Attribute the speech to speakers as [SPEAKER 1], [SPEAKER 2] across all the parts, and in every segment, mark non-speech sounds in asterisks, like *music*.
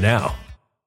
[SPEAKER 1] now.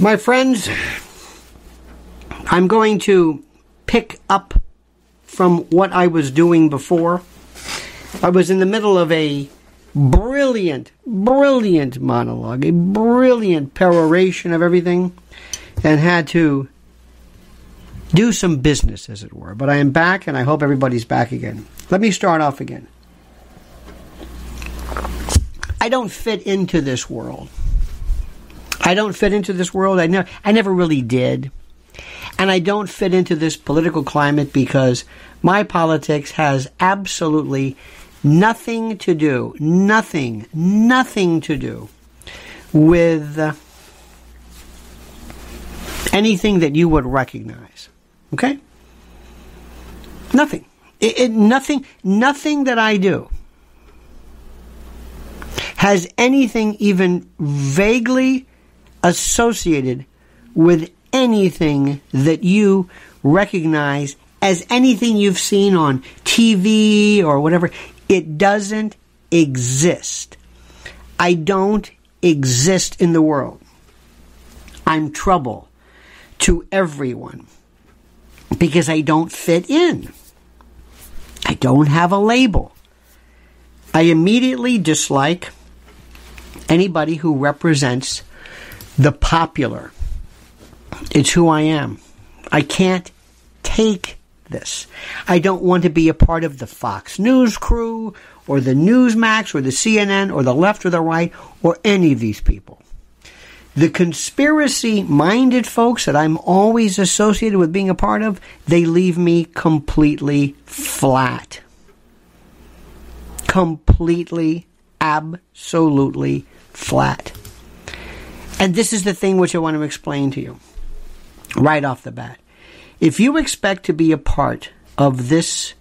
[SPEAKER 2] My friends, I'm going to pick up from what I was doing before. I was in the middle of a brilliant, brilliant monologue, a brilliant peroration of everything, and had to do some business, as it were. But I am back, and I hope everybody's back again. Let me start off again. I don't fit into this world. I don't fit into this world. I never, I never really did. And I don't fit into this political climate because my politics has absolutely nothing to do, nothing, nothing to do with anything that you would recognize. Okay? Nothing. It, it, nothing, nothing that I do has anything even vaguely associated with anything that you recognize as anything you've seen on TV or whatever. It doesn't exist. I don't exist in the world. I'm trouble to everyone because I don't fit in. I don't have a label. I immediately dislike anybody who represents the popular. It's who I am. I can't take this. I don't want to be a part of the Fox News crew or the Newsmax or the CNN or the left or the right or any of these people. The conspiracy minded folks that I'm always associated with being a part of, they leave me completely flat. Completely, absolutely flat. And this is the thing which I want to explain to you right off the bat. If you expect to be a part of this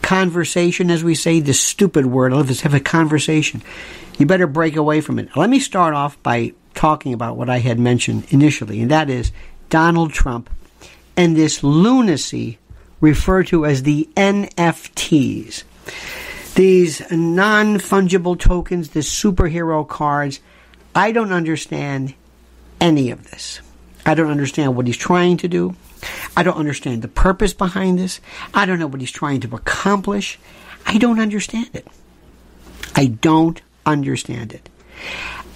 [SPEAKER 2] conversation, as we say, this stupid word, let's have a conversation, you better break away from it. Let me start off by talking about what I had mentioned initially, and that is Donald Trump and this lunacy referred to as the NFTs. These non fungible tokens, the superhero cards. I don't understand any of this. I don't understand what he's trying to do. I don't understand the purpose behind this. I don't know what he's trying to accomplish. I don't understand it. I don't understand it.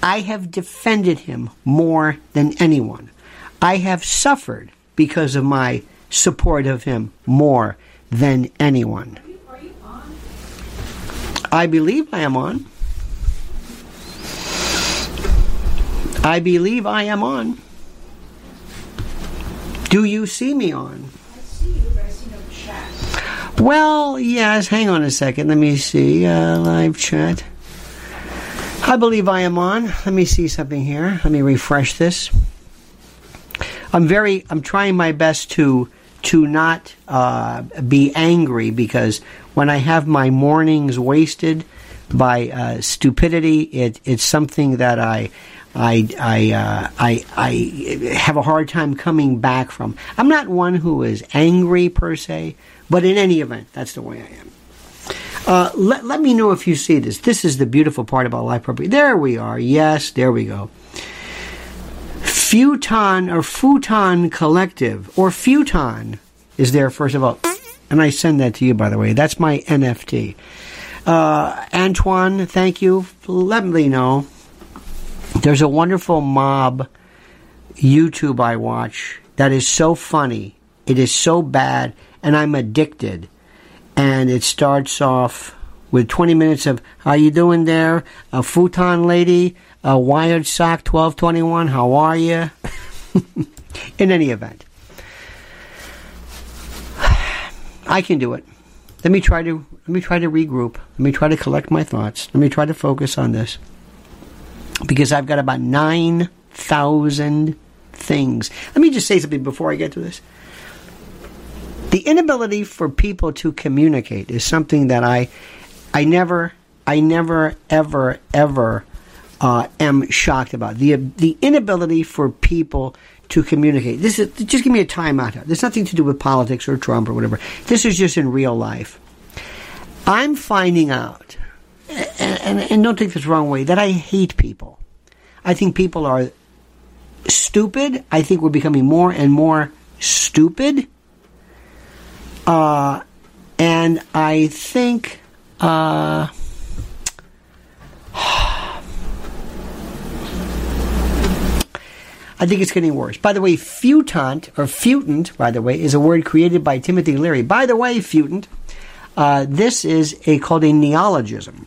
[SPEAKER 2] I have defended him more than anyone. I have suffered because of my support of him more than anyone. I believe I am on. I believe I am on. Do you see me on?
[SPEAKER 3] I see you, but no chat.
[SPEAKER 2] Well, yes. Hang on a second. Let me see. Uh, live chat. I believe I am on. Let me see something here. Let me refresh this. I'm very. I'm trying my best to to not uh, be angry because when I have my mornings wasted by uh, stupidity, it, it's something that I I I, uh, I I have a hard time coming back from. I'm not one who is angry per se, but in any event, that's the way I am. Uh, let, let me know if you see this. This is the beautiful part about life purpose. There we are. Yes, there we go. Futon or Futon Collective or Futon is there first of all, and I send that to you by the way. That's my NFT. Uh, Antoine, thank you. Let me know. There's a wonderful mob YouTube I watch that is so funny. It is so bad, and I'm addicted. And it starts off with 20 minutes of how you doing there, a futon lady, a wired sock 1221. How are you? *laughs* In any event, I can do it. Let me try to let me try to regroup. Let me try to collect my thoughts. Let me try to focus on this because I've got about 9,000 things. Let me just say something before I get to this. The inability for people to communicate is something that I, I never, I never, ever, ever uh, am shocked about. The the inability for people to communicate. This is just give me a timeout. Here. There's nothing to do with politics or Trump or whatever. This is just in real life. I'm finding out and, and, and don't take this wrong way, that I hate people. I think people are stupid. I think we're becoming more and more stupid. Uh, and I think. Uh, *sighs* I think it's getting worse. By the way, futant, or futant, by the way, is a word created by Timothy Leary. By the way, futant, uh, this is a called a neologism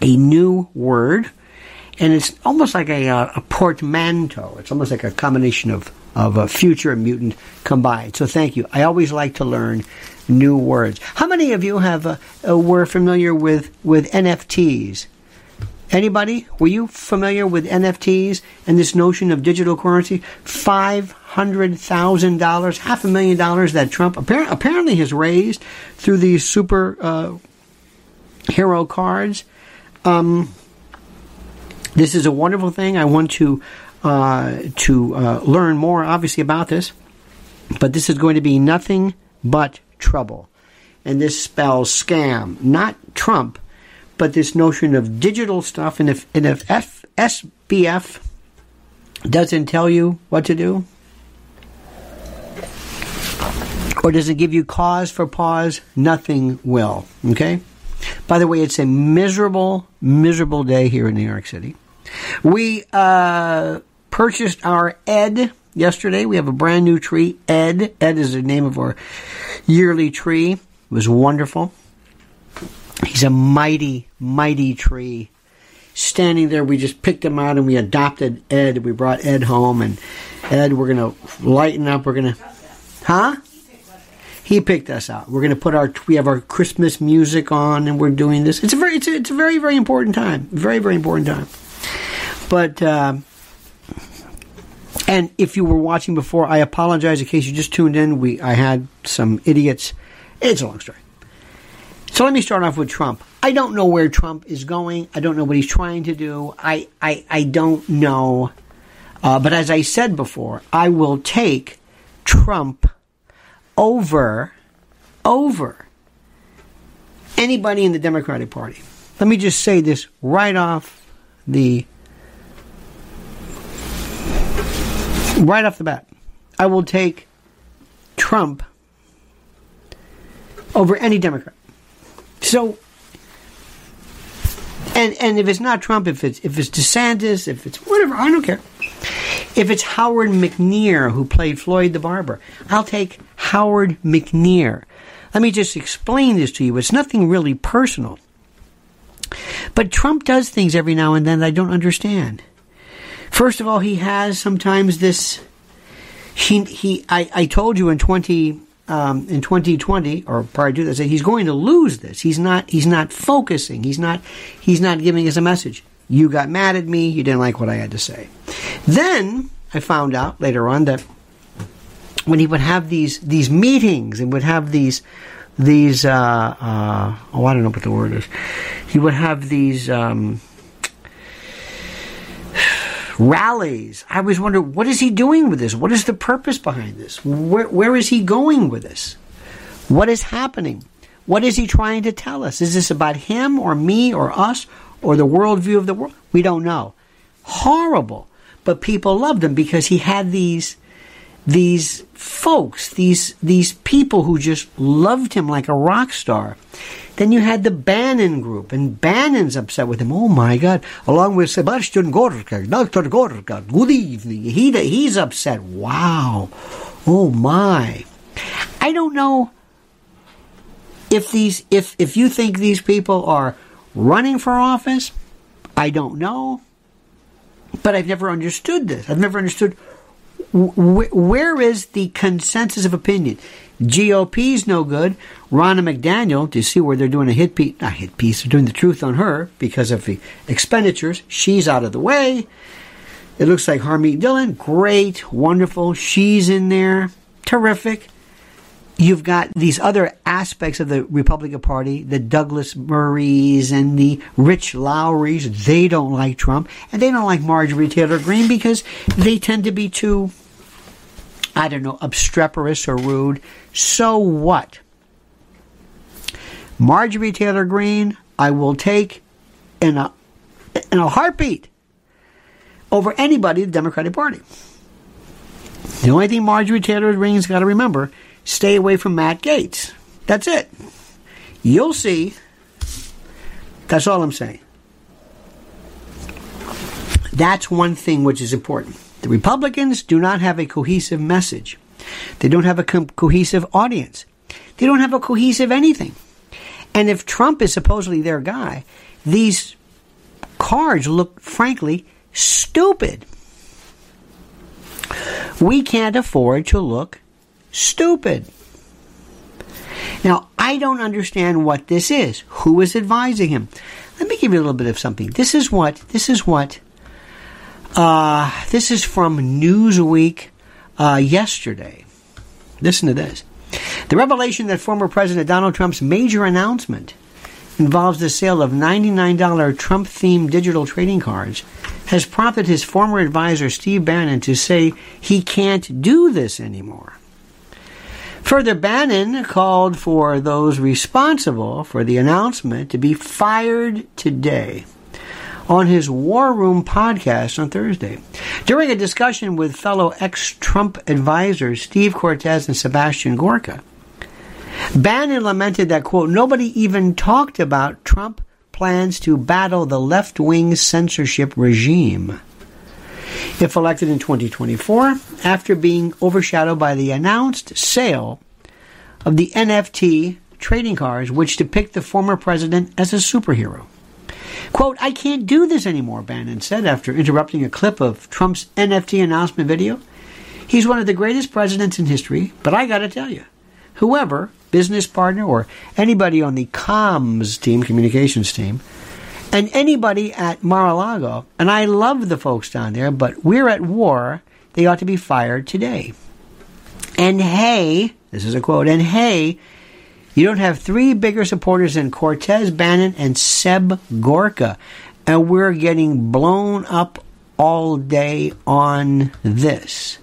[SPEAKER 2] a new word, and it's almost like a, uh, a portmanteau. It's almost like a combination of of a future and mutant combined. So thank you. I always like to learn new words. How many of you have uh, uh, were familiar with with NFTs? Anybody? Were you familiar with NFTs and this notion of digital currency? Five hundred thousand dollars, half a million dollars that Trump apparently, apparently has raised through these super uh, hero cards. Um, this is a wonderful thing. I want to uh, to uh, learn more, obviously, about this. But this is going to be nothing but trouble, and this spells scam, not Trump, but this notion of digital stuff. And if and if F, SBF doesn't tell you what to do, or does it give you cause for pause? Nothing will. Okay? By the way, it's a miserable, miserable day here in New York City. We uh, purchased our Ed yesterday. We have a brand new tree, Ed. Ed is the name of our yearly tree. It was wonderful. He's a mighty, mighty tree. Standing there, we just picked him out and we adopted Ed. We brought Ed home, and Ed, we're going to lighten up. We're going to, huh? He picked us out. We're going to put our we have our Christmas music on, and we're doing this. It's a very it's a, it's a very very important time. Very very important time. But uh, and if you were watching before, I apologize in case you just tuned in. We I had some idiots. It's a long story. So let me start off with Trump. I don't know where Trump is going. I don't know what he's trying to do. I I, I don't know. Uh, but as I said before, I will take Trump over over anybody in the Democratic Party. Let me just say this right off the right off the bat. I will take Trump over any Democrat. So and and if it's not Trump, if it's if it's DeSantis, if it's whatever, I don't care. If it's Howard McNear who played Floyd the Barber, I'll take Howard McNear. Let me just explain this to you. It's nothing really personal. But Trump does things every now and then that I don't understand. First of all, he has sometimes this. He, he I, I told you in 20, um, in 2020 or prior to that, he's going to lose this. He's not. He's not focusing. He's not. He's not giving us a message. You got mad at me. You didn't like what I had to say. Then I found out later on that when he would have these these meetings and would have these these uh, uh, oh I don't know what the word is. He would have these. Um, rallies. I was wondering, what is he doing with this? What is the purpose behind this? Where, where is he going with this? What is happening? What is he trying to tell us? Is this about him or me or us or the worldview of the world? We don't know. Horrible. But people loved him because he had these these folks, these these people who just loved him like a rock star. Then you had the Bannon group, and Bannon's upset with him. Oh my God! Along with Sebastian Gorka, Dr. Gorka. Good evening. He he's upset. Wow. Oh my. I don't know if these if if you think these people are running for office. I don't know, but I've never understood this. I've never understood where is the consensus of opinion? GOP's no good. Ronna McDaniel, do you see where they're doing a hit piece? Not hit piece, they're doing the truth on her because of the expenditures. She's out of the way. It looks like Harmeet Dillon, great, wonderful. She's in there, terrific. You've got these other aspects of the Republican Party, the Douglas Murrays and the Rich Lowrys. They don't like Trump, and they don't like Marjorie Taylor Greene because they tend to be too I don't know, obstreperous or rude. So what? Marjorie Taylor Greene, I will take in a in a heartbeat over anybody in the Democratic Party. The only thing Marjorie Taylor Greene's got to remember: stay away from Matt Gaetz. That's it. You'll see. That's all I'm saying. That's one thing which is important. The Republicans do not have a cohesive message. They don't have a co- cohesive audience. They don't have a cohesive anything. And if Trump is supposedly their guy, these cards look, frankly, stupid. We can't afford to look stupid. Now, I don't understand what this is. Who is advising him? Let me give you a little bit of something. This is what this is what uh, this is from Newsweek uh, yesterday. Listen to this. The revelation that former President Donald Trump's major announcement involves the sale of $99 Trump themed digital trading cards has prompted his former advisor Steve Bannon to say he can't do this anymore. Further, Bannon called for those responsible for the announcement to be fired today on his War Room podcast on Thursday. During a discussion with fellow ex Trump advisors Steve Cortes and Sebastian Gorka, Bannon lamented that, quote, nobody even talked about Trump plans to battle the left wing censorship regime. If elected in 2024, after being overshadowed by the announced sale of the NFT trading cards, which depict the former president as a superhero. Quote, I can't do this anymore, Bannon said after interrupting a clip of Trump's NFT announcement video. He's one of the greatest presidents in history, but I gotta tell you, whoever business partner or anybody on the comms team, communications team, and anybody at Mar-a-Lago, and I love the folks down there, but we're at war, they ought to be fired today. And hey, this is a quote, and hey, you don't have three bigger supporters than Cortes Bannon, and Seb Gorka. And we're getting blown up all day on this.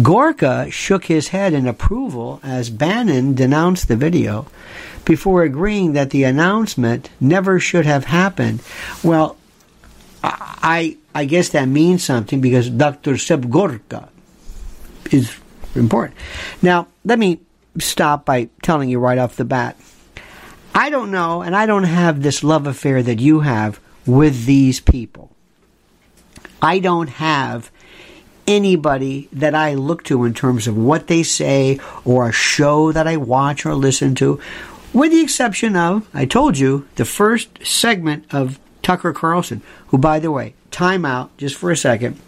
[SPEAKER 2] Gorka shook his head in approval as Bannon denounced the video before agreeing that the announcement never should have happened. Well, I I guess that means something because Dr. Seb Gorka is important. Now, let me stop by telling you right off the bat. I don't know, and I don't have this love affair that you have with these people. I don't have anybody that I look to in terms of what they say or a show that I watch or listen to, with the exception of, I told you, the first segment of Tucker Carlson, who, by the way, time out just for a second,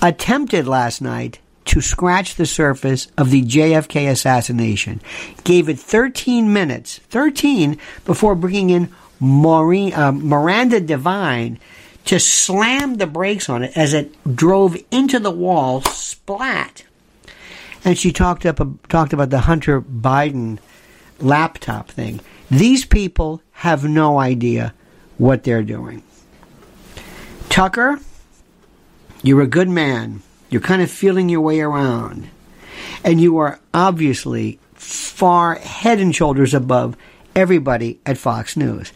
[SPEAKER 2] attempted last night to scratch the surface of the JFK assassination. Gave it 13 minutes, 13, before bringing in Maureen, uh, Miranda Devine to slam the brakes on it as it drove into the wall, splat. And she talked up talked about the Hunter Biden laptop thing. These people have no idea what they're doing. Tucker, you're a good man. You're kind of feeling your way around. And you are obviously far head and shoulders above everybody at Fox News.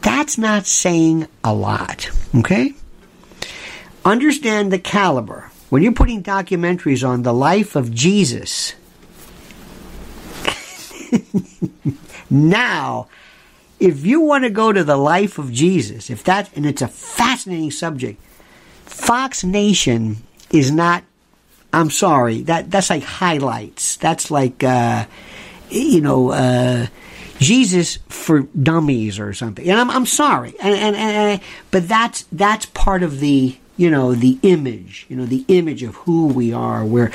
[SPEAKER 2] That's not saying a lot, okay? Understand the caliber. When you're putting documentaries on the life of Jesus, *laughs* now, if you want to go to the life of Jesus, if that, and it's a fascinating subject, Fox Nation is not, I'm sorry, that, that's like highlights. That's like, uh, you know, uh, Jesus for dummies or something. And I'm, I'm sorry, and, and, and but that's that's part of the you know the image, you know the image of who we are. We're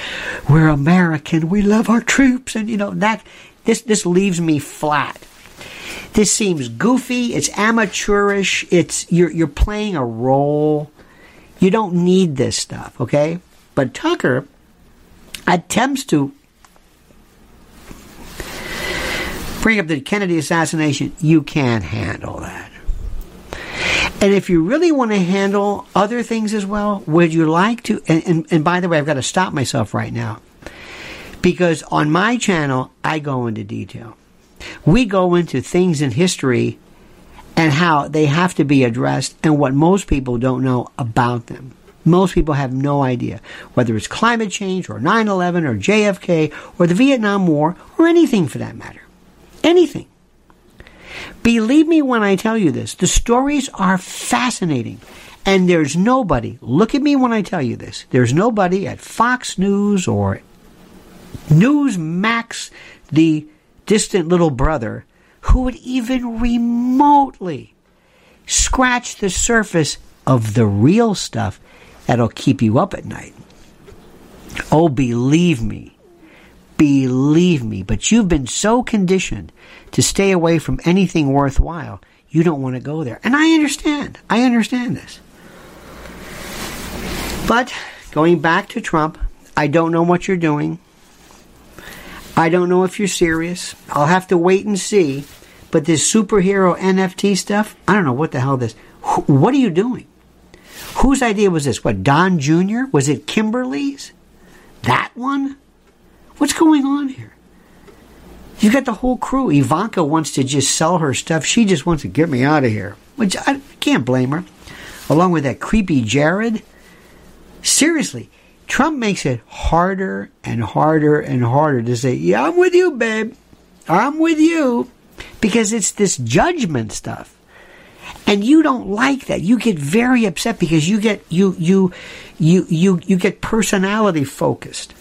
[SPEAKER 2] we're American. We love our troops, and you know that this this leaves me flat. This seems goofy. It's amateurish. It's you're you're playing a role. You don't need this stuff, okay? But Tucker attempts to bring up the Kennedy assassination, you can't handle that. And if you really want to handle other things as well, would you like to? And, and, and by the way, I've got to stop myself right now because on my channel, I go into detail. We go into things in history and how they have to be addressed and what most people don't know about them. Most people have no idea whether it's climate change or 9 11 or JFK or the Vietnam War or anything for that matter. Anything. Believe me when I tell you this, the stories are fascinating. And there's nobody, look at me when I tell you this, there's nobody at Fox News or Newsmax, the distant little brother, who would even remotely scratch the surface of the real stuff that'll keep you up at night. Oh, believe me, Believe me, but you've been so conditioned to stay away from anything worthwhile, you don't want to go there. And I understand. I understand this. But going back to Trump, I don't know what you're doing. I don't know if you're serious. I'll have to wait and see. but this superhero NFT stuff, I don't know what the hell this. Wh- What are you doing? Whose idea was this? What, Don Jr.? Was it Kimberly's? That one? What's going on here? You got the whole crew. Ivanka wants to just sell her stuff. She just wants to get me out of here, which I can't blame her. Along with that creepy Jared. Seriously, Trump makes it harder and harder and harder to say, Yeah, I'm with you, babe. I'm with you. Because it's this judgment stuff. And you don't like that. You get very upset because you get you you you you you get personality focused.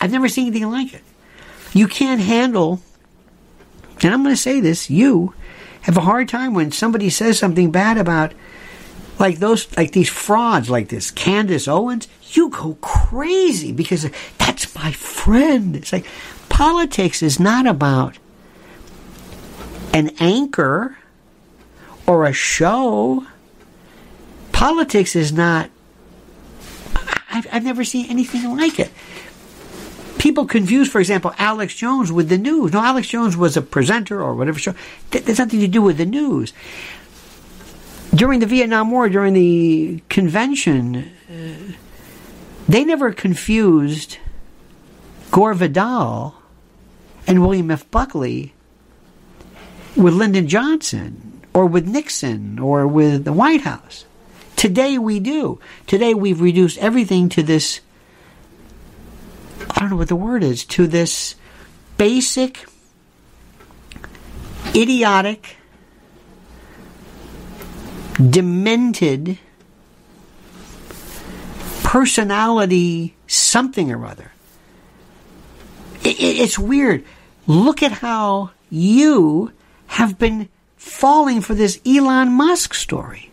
[SPEAKER 2] I've never seen anything like it. You can't handle and I'm going to say this, you have a hard time when somebody says something bad about like those like these frauds like this Candace Owens, you go crazy because that's my friend. It's like politics is not about an anchor or a show. Politics is not. I've, I've never seen anything like it. People confuse, for example, Alex Jones with the news. No, Alex Jones was a presenter or whatever show. That has nothing to do with the news. During the Vietnam War, during the convention, uh, they never confused Gore Vidal and William F. Buckley with Lyndon Johnson or with Nixon or with the White House. Today we do. Today we've reduced everything to this, I don't know what the word is, to this basic, idiotic, demented personality something or other. It, it, it's weird. Look at how you have been falling for this Elon Musk story.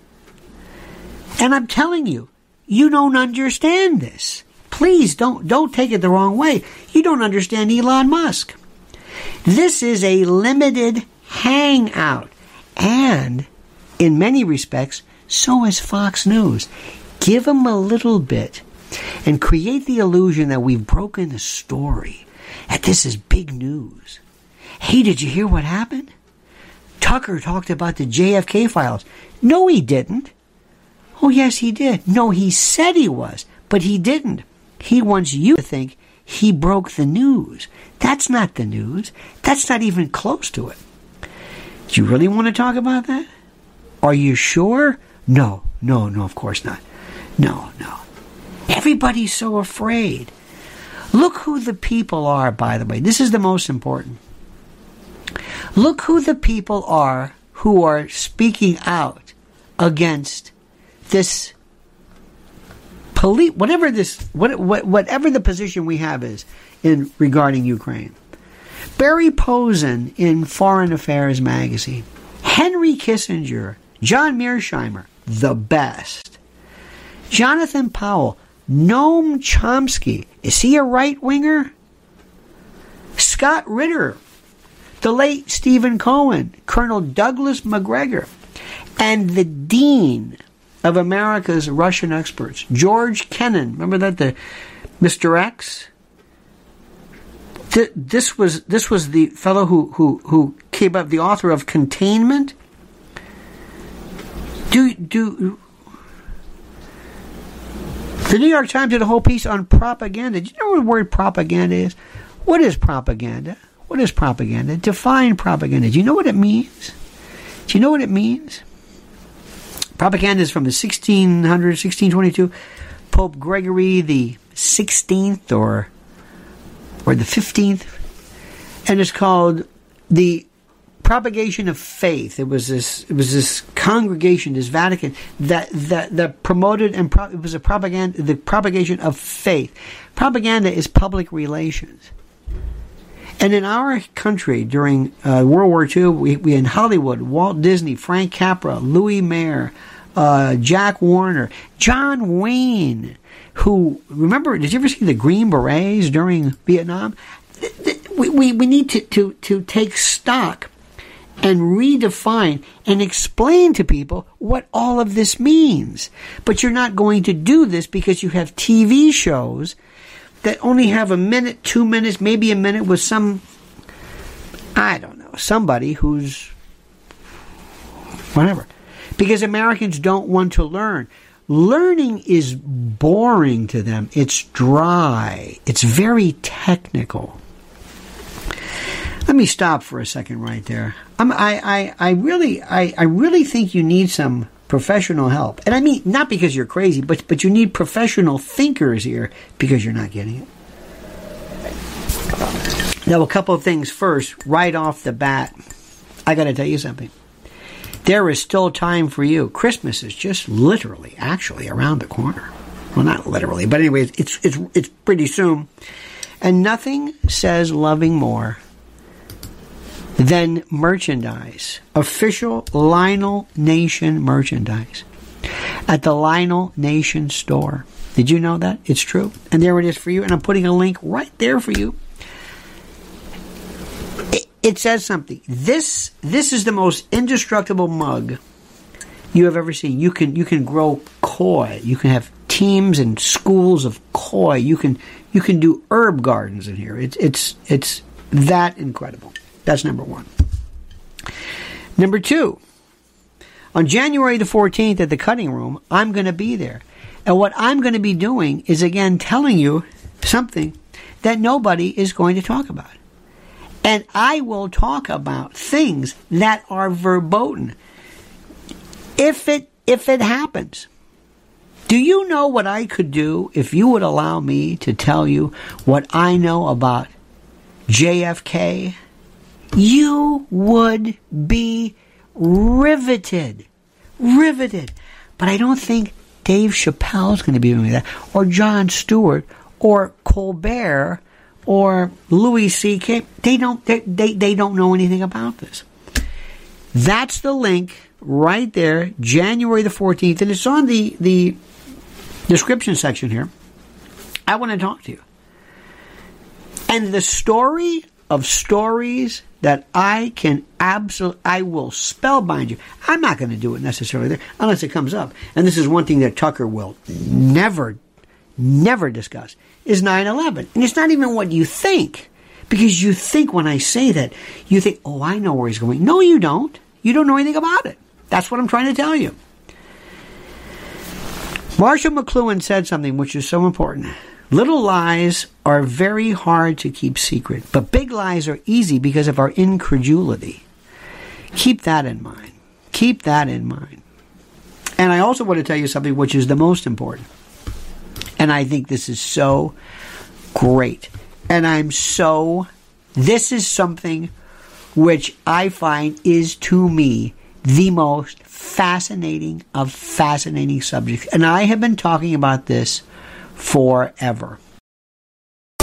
[SPEAKER 2] And I'm telling you, you don't understand this. Please don't don't take it the wrong way. You don't understand Elon Musk. This is a limited hangout. And in many respects, so is Fox News. Give them a little bit and create the illusion that we've broken the story, that this is big news. Hey, did you hear what happened? Tucker talked about the JFK files. No, he didn't. Oh, yes, he did. No, he said he was, but he didn't. He wants you to think he broke the news. That's not the news. That's not even close to it. Do you really want to talk about that? Are you sure? No, no, no, of course not. No, no. Everybody's so afraid. Look who the people are, by the way. This is the most important. Look who the people are who are speaking out against this police, whatever this, what, what, whatever the position we have is in regarding Ukraine. Barry Posen in Foreign Affairs magazine, Henry Kissinger, John Mearsheimer, the best. Jonathan Powell, Noam Chomsky, is he a right winger? Scott Ritter, the late Stephen Cohen, Colonel Douglas Macgregor, and the Dean of America's Russian experts, George Kennan. Remember that the Mr. X? Th- This was this was the fellow who who who came up, the author of Containment. Do do the New York Times did a whole piece on propaganda. Do you know what the word propaganda is? What is propaganda? What is propaganda? Define propaganda. Do you know what it means? Do you know what it means? Propaganda is from the 1600s, 1622. Pope Gregory the 16th or or the 15th. And it's called the propagation of faith. It was this it was this congregation, this Vatican that that that promoted and pro- it was a propaganda the propagation of faith. Propaganda is public relations. And in our country during uh, World War II, we, we in Hollywood, Walt Disney, Frank Capra, Louis Mayer, uh, Jack Warner, John Wayne, who remember? Did you ever see the Green Berets during Vietnam? We, we, we need to, to, to take stock and redefine and explain to people what all of this means. But you're not going to do this because you have TV shows that only have a minute, two minutes, maybe a minute with some, I don't know. somebody who's whatever. Because Americans don't want to learn. Learning is boring to them. It's dry. It's very technical. Let me stop for a second right there. I'm, I, I, I really, I, I really think you need some professional help. And I mean, not because you're crazy, but, but you need professional thinkers here because you're not getting it. Now, a couple of things first, right off the bat. I got to tell you something. There is still time for you. Christmas is just literally, actually, around the corner. Well, not literally, but anyways, it's it's it's pretty soon. And nothing says loving more than merchandise, official Lionel Nation merchandise at the Lionel Nation store. Did you know that? It's true. And there it is for you. And I'm putting a link right there for you. It, it says something. This this is the most indestructible mug you have ever seen. You can you can grow koi. You can have teams and schools of koi. You can you can do herb gardens in here. It's it's it's that incredible. That's number one. Number two, on January the 14th at the cutting room, I'm going to be there. And what I'm going to be doing is again telling you something that nobody is going to talk about. And I will talk about things that are verboten. If it if it happens. Do you know what I could do if you would allow me to tell you what I know about JFK you would be riveted. Riveted. But I don't think Dave Chappelle is going to be doing that, or Jon Stewart, or Colbert, or Louis C.K. They don't. They, they they don't know anything about this. That's the link right there, January the fourteenth, and it's on the the description section here. I want to talk to you. And the story of stories that I can absolutely, I will spellbind you. I'm not going to do it necessarily there unless it comes up. And this is one thing that Tucker will never, never discuss is 9-11. And it's not even what you think. Because you think when I say that, you think, oh, I know where he's going. No, you don't. You don't know anything about it. That's what I'm trying to tell you. Marshall McLuhan said something which is so important. Little lies are very hard to keep secret, but big lies are easy because of our incredulity. Keep that in mind. Keep that in mind. And I also want to tell you something which is the most important. And I think this is so great. And I'm so, this is something which I find is to me the most fascinating of fascinating subjects. And I have been talking about this forever.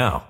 [SPEAKER 1] now.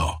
[SPEAKER 4] Pro.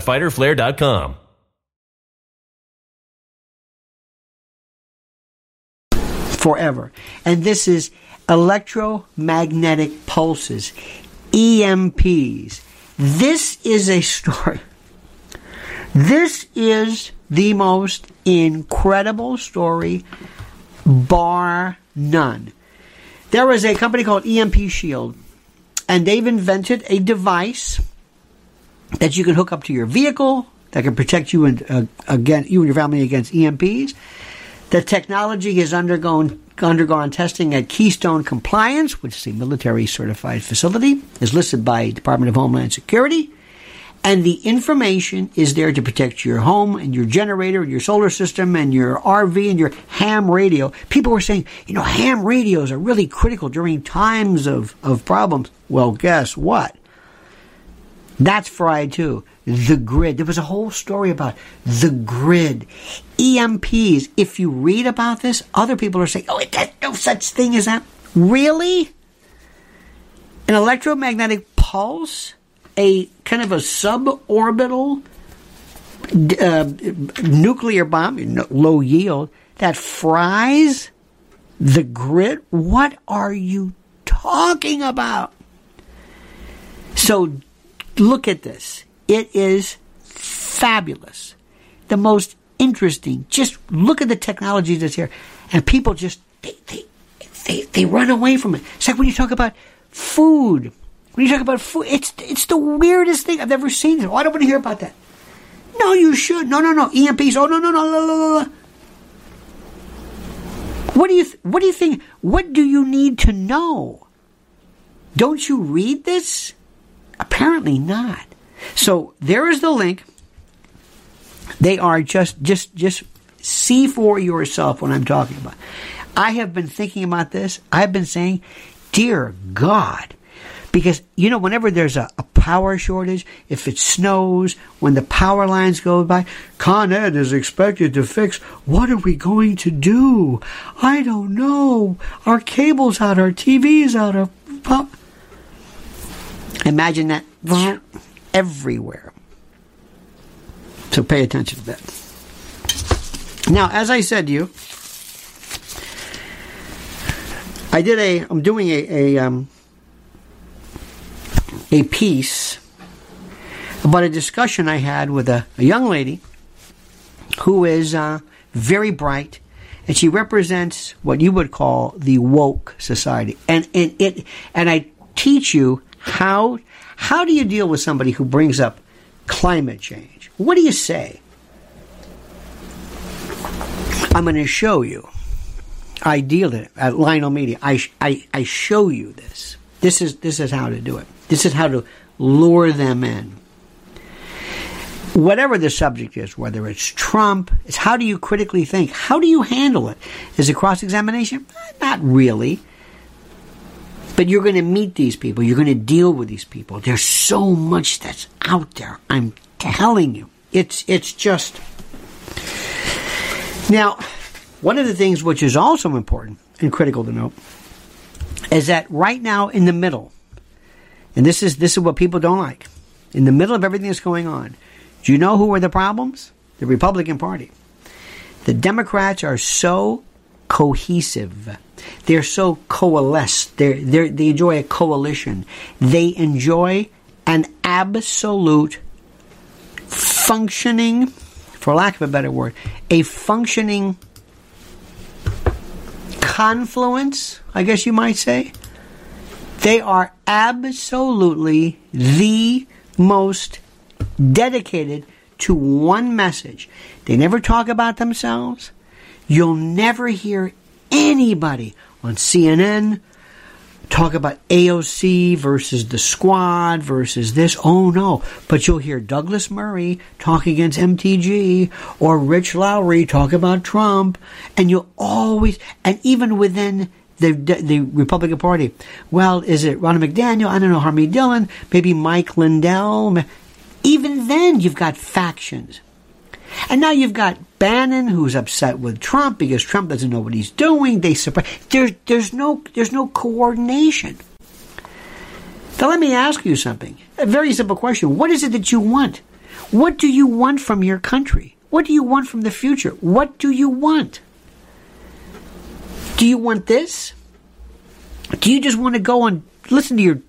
[SPEAKER 1] www.fighterflare.com.
[SPEAKER 2] forever. And this is electromagnetic pulses, EMPs. This is a story. This is the most incredible story, bar none. There was a company called EMP Shield, and they've invented a device that you can hook up to your vehicle that can protect you and uh, again you and your family against EMPs. The technology has undergone undergone testing at Keystone Compliance, which is a military certified facility, is listed by Department of Homeland Security. And the information is there to protect your home and your generator and your solar system and your RV and your ham radio. People were saying, you know, ham radios are really critical during times of, of problems. Well, guess what? That's fried too. The grid. There was a whole story about the grid. EMPs. If you read about this, other people are saying, oh, there's no such thing as that. Really? An electromagnetic pulse? A kind of a suborbital uh, nuclear bomb, low yield, that fries the grid? What are you talking about? So look at this. It is fabulous. The most interesting. Just look at the technology that's here. And people just, they, they, they, they run away from it. It's like when you talk about food. When you talk about food, it's, it's the weirdest thing I've ever seen. Oh, I don't want to hear about that. No, you should. No, no, no. EMPs. Oh, no, no, no. no, no, no. What do you, th- what do you think? What do you need to know? Don't you read this? Apparently not. So there is the link. They are just just just see for yourself what I'm talking about. I have been thinking about this. I've been saying, dear God, because you know whenever there's a, a, power shortage if it snows when the power lines go by con ed is expected to fix what are we going to do i don't know our cables out our tvs out our imagine that everywhere. So pay attention to that. Now as i said to you i did a i'm doing a, a um, a piece about a discussion I had with a, a young lady who is uh, very bright, and she represents what you would call the woke society. And, and it and I teach you how how do you deal with somebody who brings up climate change? What do you say? I'm going to show you. I deal it at Lionel Media. I, I, I show you this. This is this is how to do it. This is how to lure them in. Whatever the subject is, whether it's Trump, it's how do you critically think? How do you handle it? Is it cross examination? Not really. But you're going to meet these people. You're going to deal with these people. There's so much that's out there. I'm telling you, it's it's just. Now, one of the things which is also important and critical to note is that right now in the middle, and this is this is what people don't like, in the middle of everything that's going on, do you know who are the problems? The Republican Party. The Democrats are so cohesive. They're so coalesced. They're, they're, they enjoy a coalition. They enjoy an absolute functioning, for lack of a better word, a functioning confluence, I guess you might say. They are absolutely the most dedicated to one message. They never talk about themselves. You'll never hear anybody on CNN talk about AOC versus the squad versus this. Oh no. But you'll hear Douglas Murray talk against MTG or Rich Lowry talk about Trump. And you'll always, and even within the, the Republican Party, well, is it Ronna McDaniel? I don't know, Harmeet Dillon, maybe Mike Lindell. Even then, you've got factions. And now you've got Bannon, who's upset with Trump because Trump doesn't know what he's doing. They surprise. There's there's no there's no coordination. Now let me ask you something. A very simple question. What is it that you want? What do you want from your country? What do you want from the future? What do you want? Do you want this? Do you just want to go and listen to your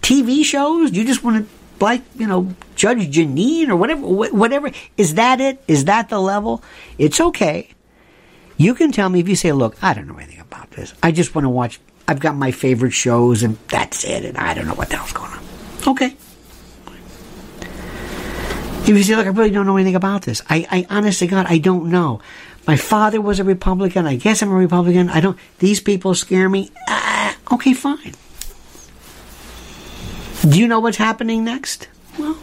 [SPEAKER 2] TV shows? Do you just want to like you know Judge Jeanine or whatever whatever. Is that it? Is that the level? It's okay. You can tell me if you say look I don't know anything about this. I just want to watch I've got my favorite shows and that's it and I don't know what the hell's going on. Okay. If you say look I really don't know anything about this. I, I honestly God I don't know. My father was a Republican. I guess I'm a Republican. I don't these people scare me. Uh, okay fine do you know what's happening next? Well,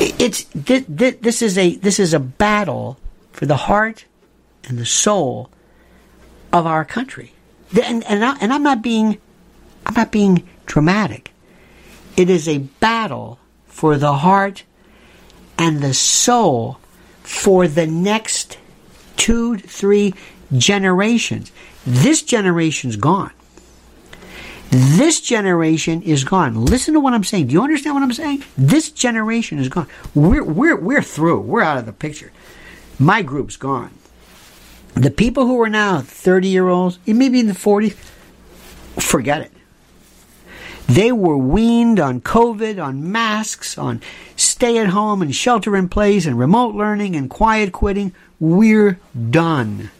[SPEAKER 2] it's this is a this is a battle for the heart and the soul of our country. And and, I, and I'm not being I'm not being dramatic. It is a battle for the heart and the soul for the next two, three generations. This generation's gone. This generation is gone. Listen to what I'm saying. Do you understand what I'm saying? This generation is gone. We're, we're, we're through. We're out of the picture. My group's gone. The people who are now 30 year olds, maybe in the 40s, forget it. They were weaned on COVID, on masks, on stay at home and shelter in place and remote learning and quiet quitting. We're done.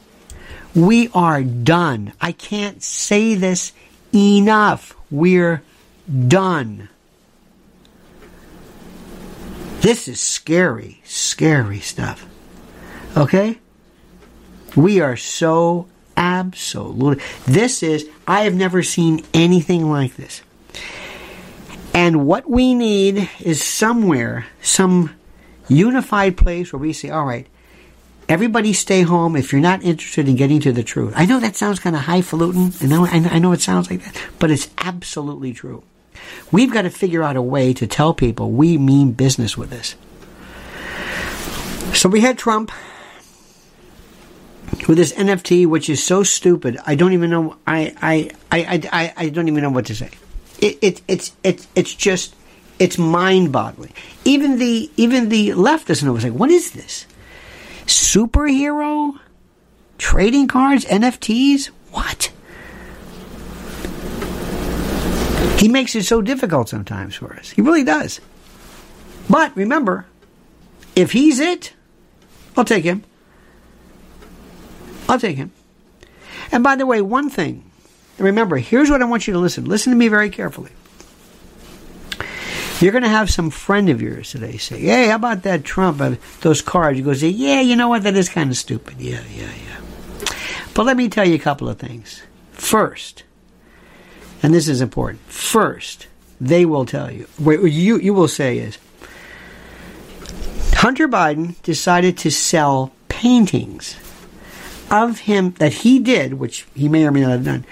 [SPEAKER 2] We are done. I can't say this Enough. We're done. This is scary, scary stuff. Okay? We are so absolutely. This is, I have never seen anything like this. And what we need is somewhere, some unified place where we say, all right, Everybody stay home if you're not interested in getting to the truth. I know that sounds kind of highfalutin, and I know it sounds like that, but it's absolutely true. We've got to figure out a way to tell people we mean business with this. So we had Trump with this NFT, which is so stupid. I don't even know. I I I I, I don't even know what to say. It, it it's it's it's just it's mind boggling. Even the even the left doesn't know. It's like, what is this? Superhero trading cards, NFTs? What? He makes it so difficult sometimes for us. He really does. But remember, if he's it, I'll take him. I'll take him. And by the way, one thing, remember, here's what I want you to listen. Listen to me very carefully. You're going to have some friend of yours today say, "Hey, how about that Trump? Uh, those cards?" You go say, "Yeah, you know what? That is kind of stupid. Yeah, yeah, yeah." But let me tell you a couple of things. First, and this is important. First, they will tell you. What you you will say is, Hunter Biden decided to sell paintings of him that he did, which he may or may not have done,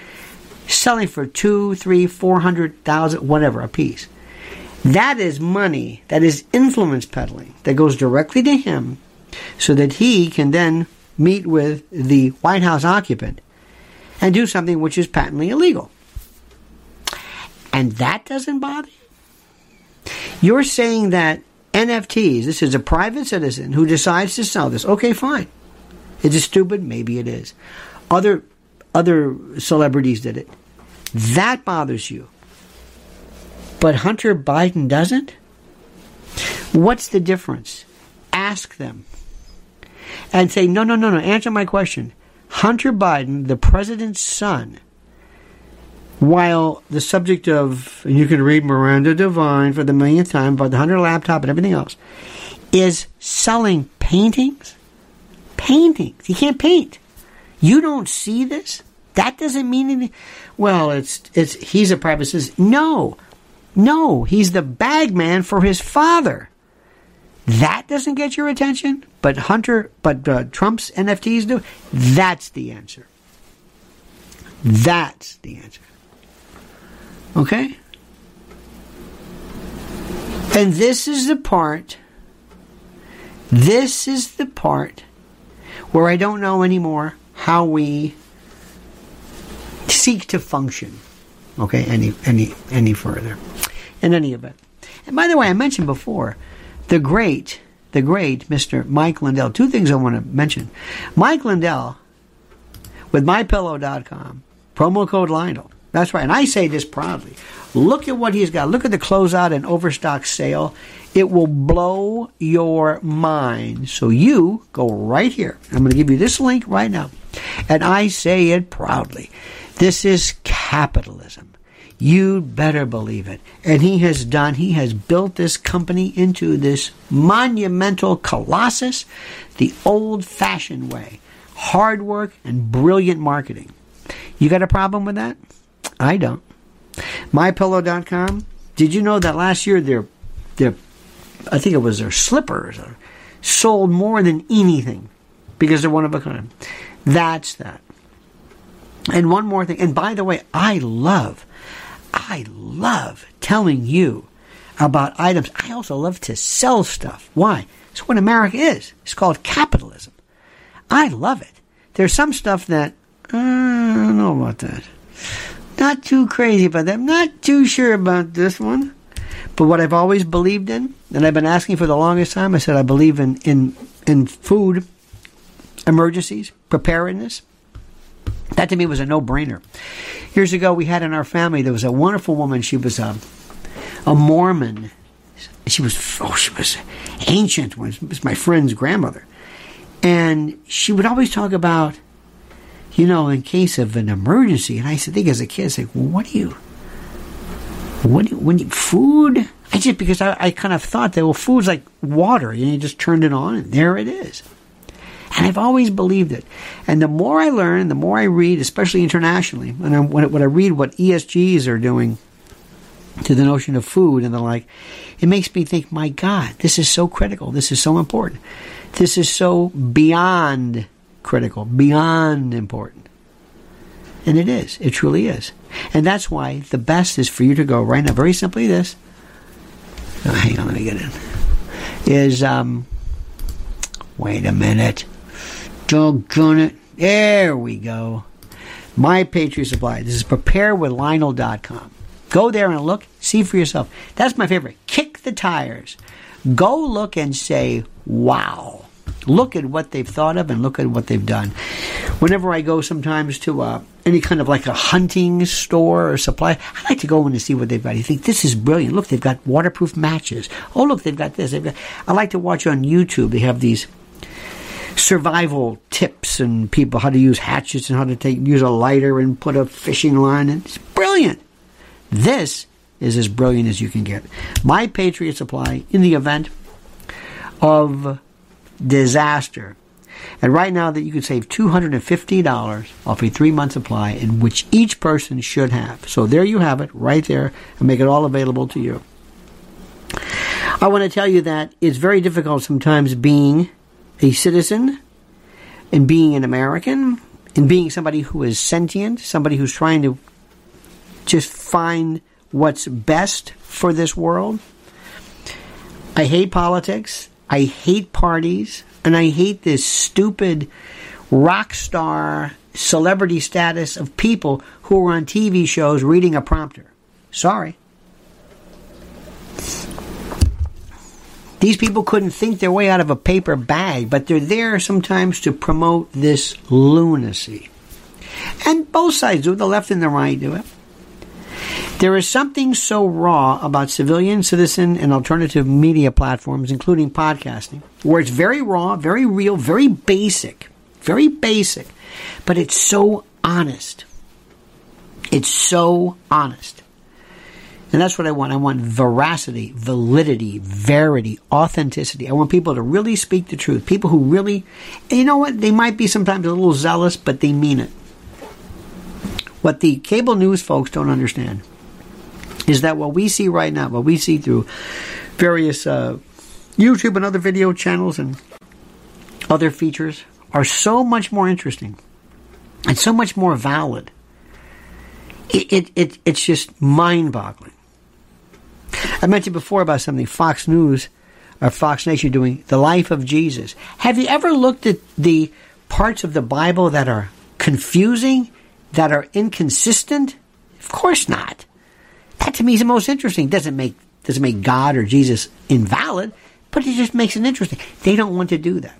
[SPEAKER 2] selling for two, three, four hundred thousand, whatever a piece That is money, that is influence peddling, that goes directly to him so that he can then meet with the White House occupant and do something which is patently illegal. And that doesn't bother you? You're saying that NFTs, this is a private citizen who decides to sell this. Okay, fine. Is it stupid? Maybe it is. Other other celebrities did it. That bothers you. But Hunter Biden doesn't? What's the difference? Ask them. And say, no, no, no, no, answer my question. Hunter Biden, the president's son, while the subject of, and you can read Miranda Devine for the millionth time about the Hunter laptop and everything else, is selling paintings. Paintings. He can't paint. You don't see this? That doesn't mean anything. Well, it's it's he's a private citizen. No, no, he's the bag man for his father. That doesn't get your attention, but Hunter, but uh, Trump's NFTs do. That's the answer. That's the answer. Okay? And this is the part, this is the part where I don't know anymore how we seek to function. Okay, any any any further. In any event. And by the way, I mentioned before, the great, the great Mr. Mike Lindell. Two things I want to mention. Mike Lindell with mypillow.com, promo code Lionel. That's right. And I say this proudly. Look at what he's got. Look at the closeout and overstock sale. It will blow your mind. So you go right here. I'm going to give you this link right now. And I say it proudly. This is capitalism. You'd better believe it. And he has done, he has built this company into this monumental colossus the old fashioned way hard work and brilliant marketing. You got a problem with that? I don't. MyPillow.com. Did you know that last year their, their I think it was their slippers sold more than anything because they're one of a kind. That's that. And one more thing. And by the way, I love, I love telling you about items. I also love to sell stuff. Why? It's what America is. It's called capitalism. I love it. There's some stuff that uh, I don't know about that. Not too crazy about that. I'm not too sure about this one. But what I've always believed in, and I've been asking for the longest time, I said I believe in in in food emergencies, preparedness. That to me was a no-brainer. Years ago, we had in our family there was a wonderful woman. She was a a Mormon. She was oh, she was ancient. Was was my friend's grandmother, and she would always talk about, you know, in case of an emergency. And I used to think as a kid, I say, well, what do you, what do you, when you, food? I just because I, I kind of thought that well, food's like water. You, know, you just turned it on, and there it is. And I've always believed it. And the more I learn, the more I read, especially internationally, and I, when, when I read what ESGs are doing to the notion of food and the like, it makes me think, my God, this is so critical. This is so important. This is so beyond critical, beyond important. And it is. It truly is. And that's why the best is for you to go right now, very simply this. Oh, hang on, let me get in. Is, um, wait a minute. Doggone it. There we go. My Patriot Supply. This is preparewithlionel.com. Go there and look, see for yourself. That's my favorite. Kick the tires. Go look and say, wow. Look at what they've thought of and look at what they've done. Whenever I go sometimes to uh, any kind of like a hunting store or supply, I like to go in and see what they've got. You think, this is brilliant. Look, they've got waterproof matches. Oh, look, they've got this. They've got, I like to watch on YouTube. They have these survival tips and people how to use hatchets and how to take use a lighter and put a fishing line. And it's brilliant. This is as brilliant as you can get. My Patriot Supply in the event of disaster. And right now that you can save $250 off a three month supply in which each person should have. So there you have it right there and make it all available to you. I want to tell you that it's very difficult sometimes being a citizen and being an American and being somebody who is sentient, somebody who's trying to just find what's best for this world. I hate politics. I hate parties. And I hate this stupid rock star celebrity status of people who are on TV shows reading a prompter. Sorry. These people couldn't think their way out of a paper bag, but they're there sometimes to promote this lunacy. And both sides do, the left and the right do it. There is something so raw about civilian, citizen, and alternative media platforms, including podcasting, where it's very raw, very real, very basic, very basic, but it's so honest. It's so honest. And that's what I want. I want veracity, validity, verity, authenticity. I want people to really speak the truth. People who really, you know what, they might be sometimes a little zealous, but they mean it. What the cable news folks don't understand is that what we see right now, what we see through various uh, YouTube and other video channels and other features, are so much more interesting and so much more valid. It, it, it it's just mind boggling. I mentioned before about something Fox News or Fox Nation doing the life of Jesus. Have you ever looked at the parts of the Bible that are confusing, that are inconsistent? Of course not. That to me is the most interesting. Doesn't make doesn't make God or Jesus invalid, but it just makes it interesting. They don't want to do that.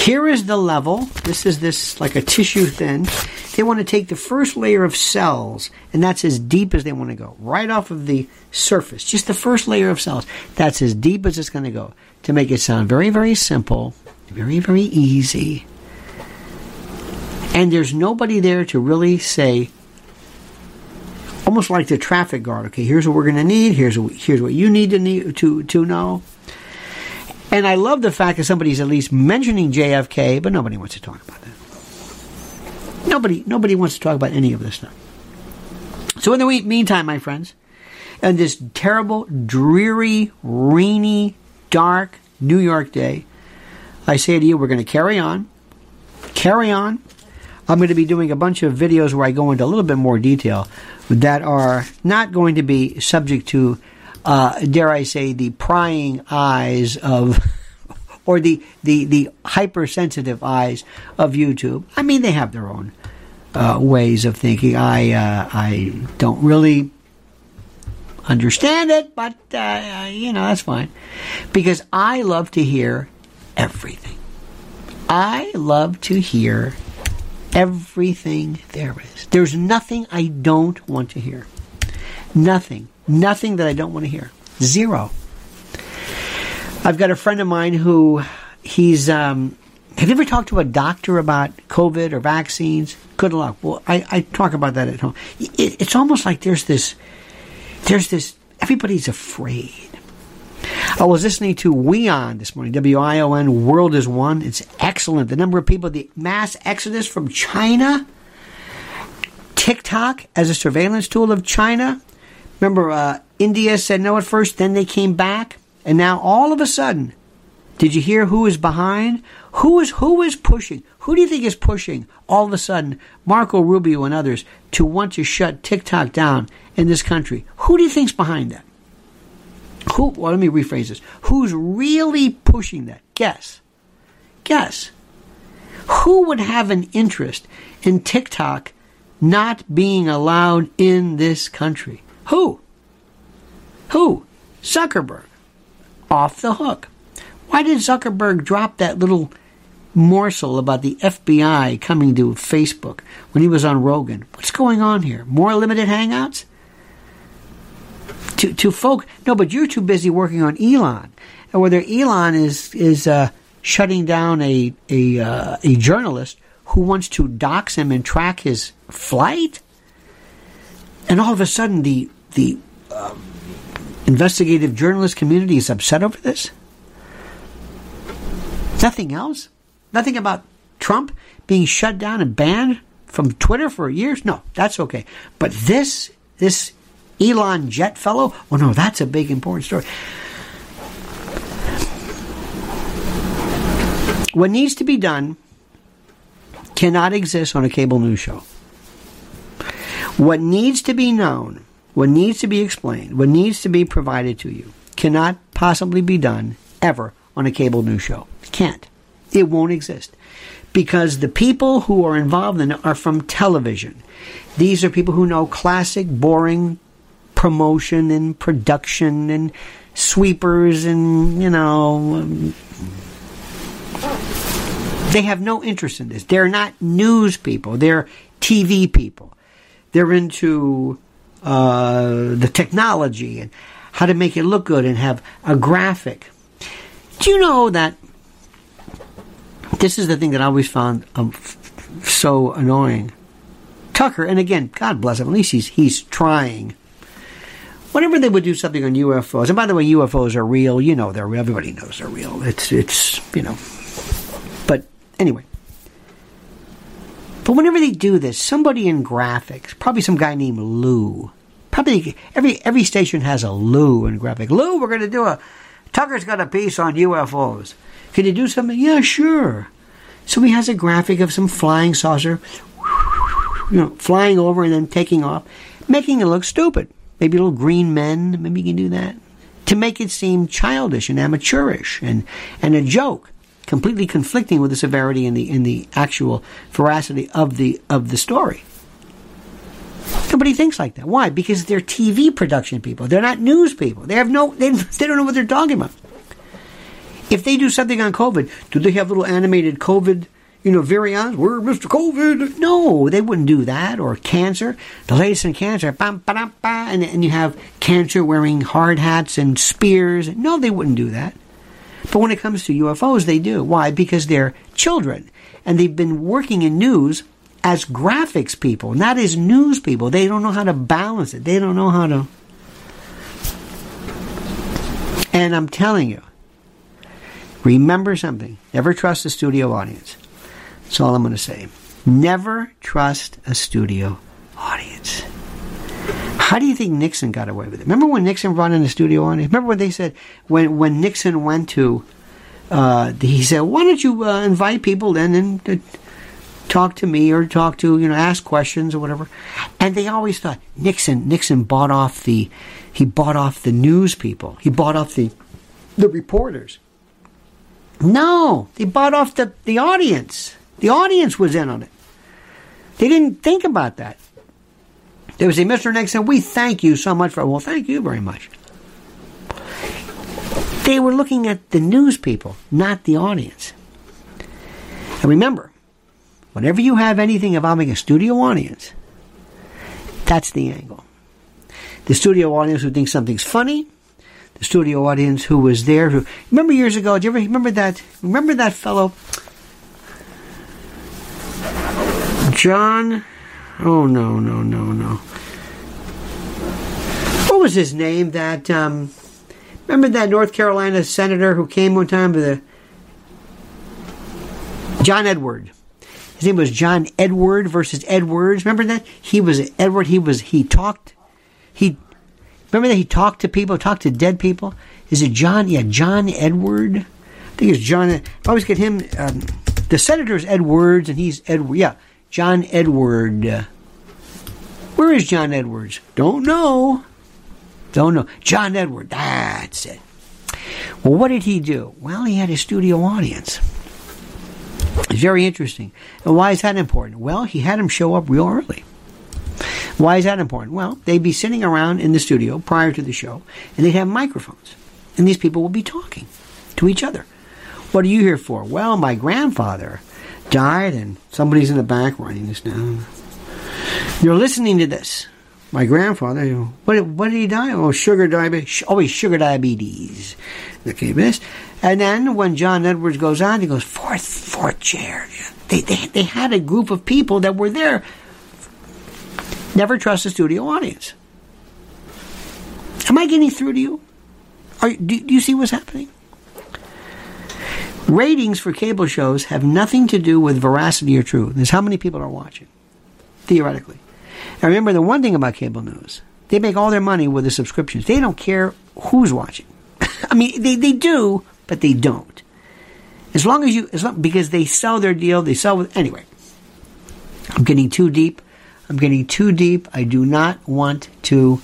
[SPEAKER 2] Here is the level. This is this like a tissue thin. They want to take the first layer of cells, and that's as deep as they want to go, right off of the surface. Just the first layer of cells. That's as deep as it's going to go to make it sound very, very simple, very, very easy. And there's nobody there to really say, almost like the traffic guard. Okay, here's what we're going to need. Here's what, here's what you need to need to to know. And I love the fact that somebody's at least mentioning JFK, but nobody wants to talk about that. Nobody, nobody wants to talk about any of this stuff. So in the meantime, my friends, on this terrible, dreary, rainy, dark New York day, I say to you, we're going to carry on, carry on. I'm going to be doing a bunch of videos where I go into a little bit more detail that are not going to be subject to uh, dare I say, the prying eyes of, or the, the, the hypersensitive eyes of YouTube. I mean, they have their own uh, ways of thinking. I, uh, I don't really understand it, but, uh, you know, that's fine. Because I love to hear everything. I love to hear everything there is. There's nothing I don't want to hear. Nothing. Nothing that I don't want to hear. Zero. I've got a friend of mine who he's. Um, have you ever talked to a doctor about COVID or vaccines? Good luck. Well, I, I talk about that at home. It, it's almost like there's this. There's this. Everybody's afraid. I was listening to WION this morning, W I O N, World is One. It's excellent. The number of people, the mass exodus from China, TikTok as a surveillance tool of China, Remember, uh, India said no at first, then they came back, and now all of a sudden, did you hear who is behind? Who is who is pushing? Who do you think is pushing all of a sudden Marco Rubio and others to want to shut TikTok down in this country? Who do you think's behind that? Who? Well, let me rephrase this. Who's really pushing that? Guess. Guess. Who would have an interest in TikTok not being allowed in this country? Who? Who? Zuckerberg. Off the hook. Why did Zuckerberg drop that little morsel about the FBI coming to Facebook when he was on Rogan? What's going on here? More limited hangouts? To, to folk, no, but you're too busy working on Elon. And whether Elon is is uh, shutting down a a uh, a journalist who wants to dox him and track his flight, and all of a sudden the the um, investigative journalist community is upset over this? Nothing else? Nothing about Trump being shut down and banned from Twitter for years? No, that's okay. But this, this Elon Jet fellow, oh no, that's a big important story. What needs to be done cannot exist on a cable news show. What needs to be known what needs to be explained, what needs to be provided to you, cannot possibly be done ever on a cable news show. It can't. It won't exist. Because the people who are involved in it are from television. These are people who know classic, boring promotion and production and sweepers and, you know, um, they have no interest in this. They're not news people. They're TV people. They're into uh, the technology and how to make it look good and have a graphic. Do you know that this is the thing that I always found um, so annoying? Tucker, and again, God bless him, at least he's, he's trying. Whenever they would do something on UFOs, and by the way, UFOs are real, you know they're real, everybody knows they're real. It's, it's, you know. But anyway. But whenever they do this, somebody in graphics, probably some guy named Lou, probably every every station has a Lou in graphic. Lou, we're going to do a Tucker's got a piece on UFOs. Can you do something? Yeah, sure. So he has a graphic of some flying saucer, you know, flying over and then taking off, making it look stupid. Maybe little green men. Maybe you can do that to make it seem childish and amateurish and and a joke, completely conflicting with the severity and the in the actual veracity of the of the story. Nobody thinks like that. Why? Because they're TV production people. They're not news people. They have no. They, *laughs* they don't know what they're talking about. If they do something on COVID, do they have little animated COVID? You know, virions. We're Mr. COVID. No, they wouldn't do that. Or cancer. The latest in cancer. Bam, ba, ba, and, and you have cancer wearing hard hats and spears. No, they wouldn't do that. But when it comes to UFOs, they do. Why? Because they're children. And they've been working in news as graphics people, not as news people. They don't know how to balance it. They don't know how to. And I'm telling you, remember something. Never trust a studio audience. That's all I'm going to say. Never trust a studio audience. How do you think Nixon got away with it? Remember when Nixon brought in the studio audience? Remember when they said when when Nixon went to? Uh, he said, "Why don't you uh, invite people then and uh, talk to me or talk to you know ask questions or whatever?" And they always thought Nixon Nixon bought off the he bought off the news people. He bought off the the reporters. No, they bought off the the audience. The audience was in on it. They didn't think about that. They would say, Mr. Nixon, we thank you so much for, well, thank you very much. They were looking at the news people, not the audience. And remember, whenever you have anything involving a studio audience, that's the angle. The studio audience who thinks something's funny, the studio audience who was there who remember years ago, do you ever remember that remember that fellow John Oh no, no, no, no. What was his name? That um, remember that North Carolina senator who came one time with the John Edward. His name was John Edward versus Edwards. Remember that he was Edward. He was he talked. He remember that he talked to people, talked to dead people. Is it John? Yeah, John Edward. I think it's John. I always get him. Um, the senator is Edwards, and he's Edward. Yeah. John Edward. Uh, where is John Edwards? Don't know. Don't know. John Edward. That's it. Well, what did he do? Well, he had a studio audience. It's very interesting. And why is that important? Well, he had them show up real early. Why is that important? Well, they'd be sitting around in the studio prior to the show, and they'd have microphones. And these people would be talking to each other. What are you here for? Well, my grandfather died, and somebody's in the back writing this down. You're listening to this. My grandfather, what, what did he die? Oh, sugar diabetes. Oh, sugar diabetes. Okay, this. And then when John Edwards goes on, he goes, fourth, fourth chair. They, they, they had a group of people that were there. Never trust a studio audience. Am I getting through to you? Are, do, do you see what's happening? Ratings for cable shows have nothing to do with veracity or truth. It's how many people are watching, theoretically. Now remember the one thing about cable news, they make all their money with the subscriptions. They don't care who's watching. *laughs* I mean, they, they do, but they don't. As long as you, as long, because they sell their deal, they sell with, anyway. I'm getting too deep. I'm getting too deep. I do not want to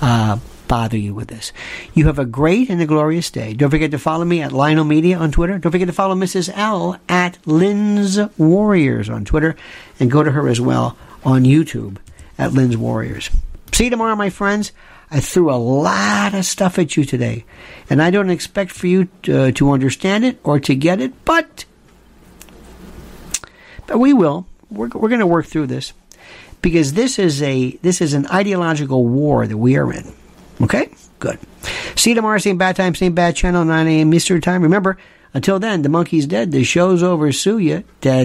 [SPEAKER 2] uh, bother you with this. You have a great and a glorious day. Don't forget to follow me at Lionel Media on Twitter. Don't forget to follow Mrs. L at Lynn's Warriors on Twitter, and go to her as well on YouTube at Lynn's Warriors. See you tomorrow, my friends. I threw a lot of stuff at you today, and I don't expect for you to, uh, to understand it or to get it, but but we will. We're, we're going to work through this because this is a this is an ideological war that we are in. Okay, good. See you tomorrow, same bad time, same bad channel, 9 a.m. Eastern time. Remember, until then, the monkey's dead. The show's over. Sue ya. Da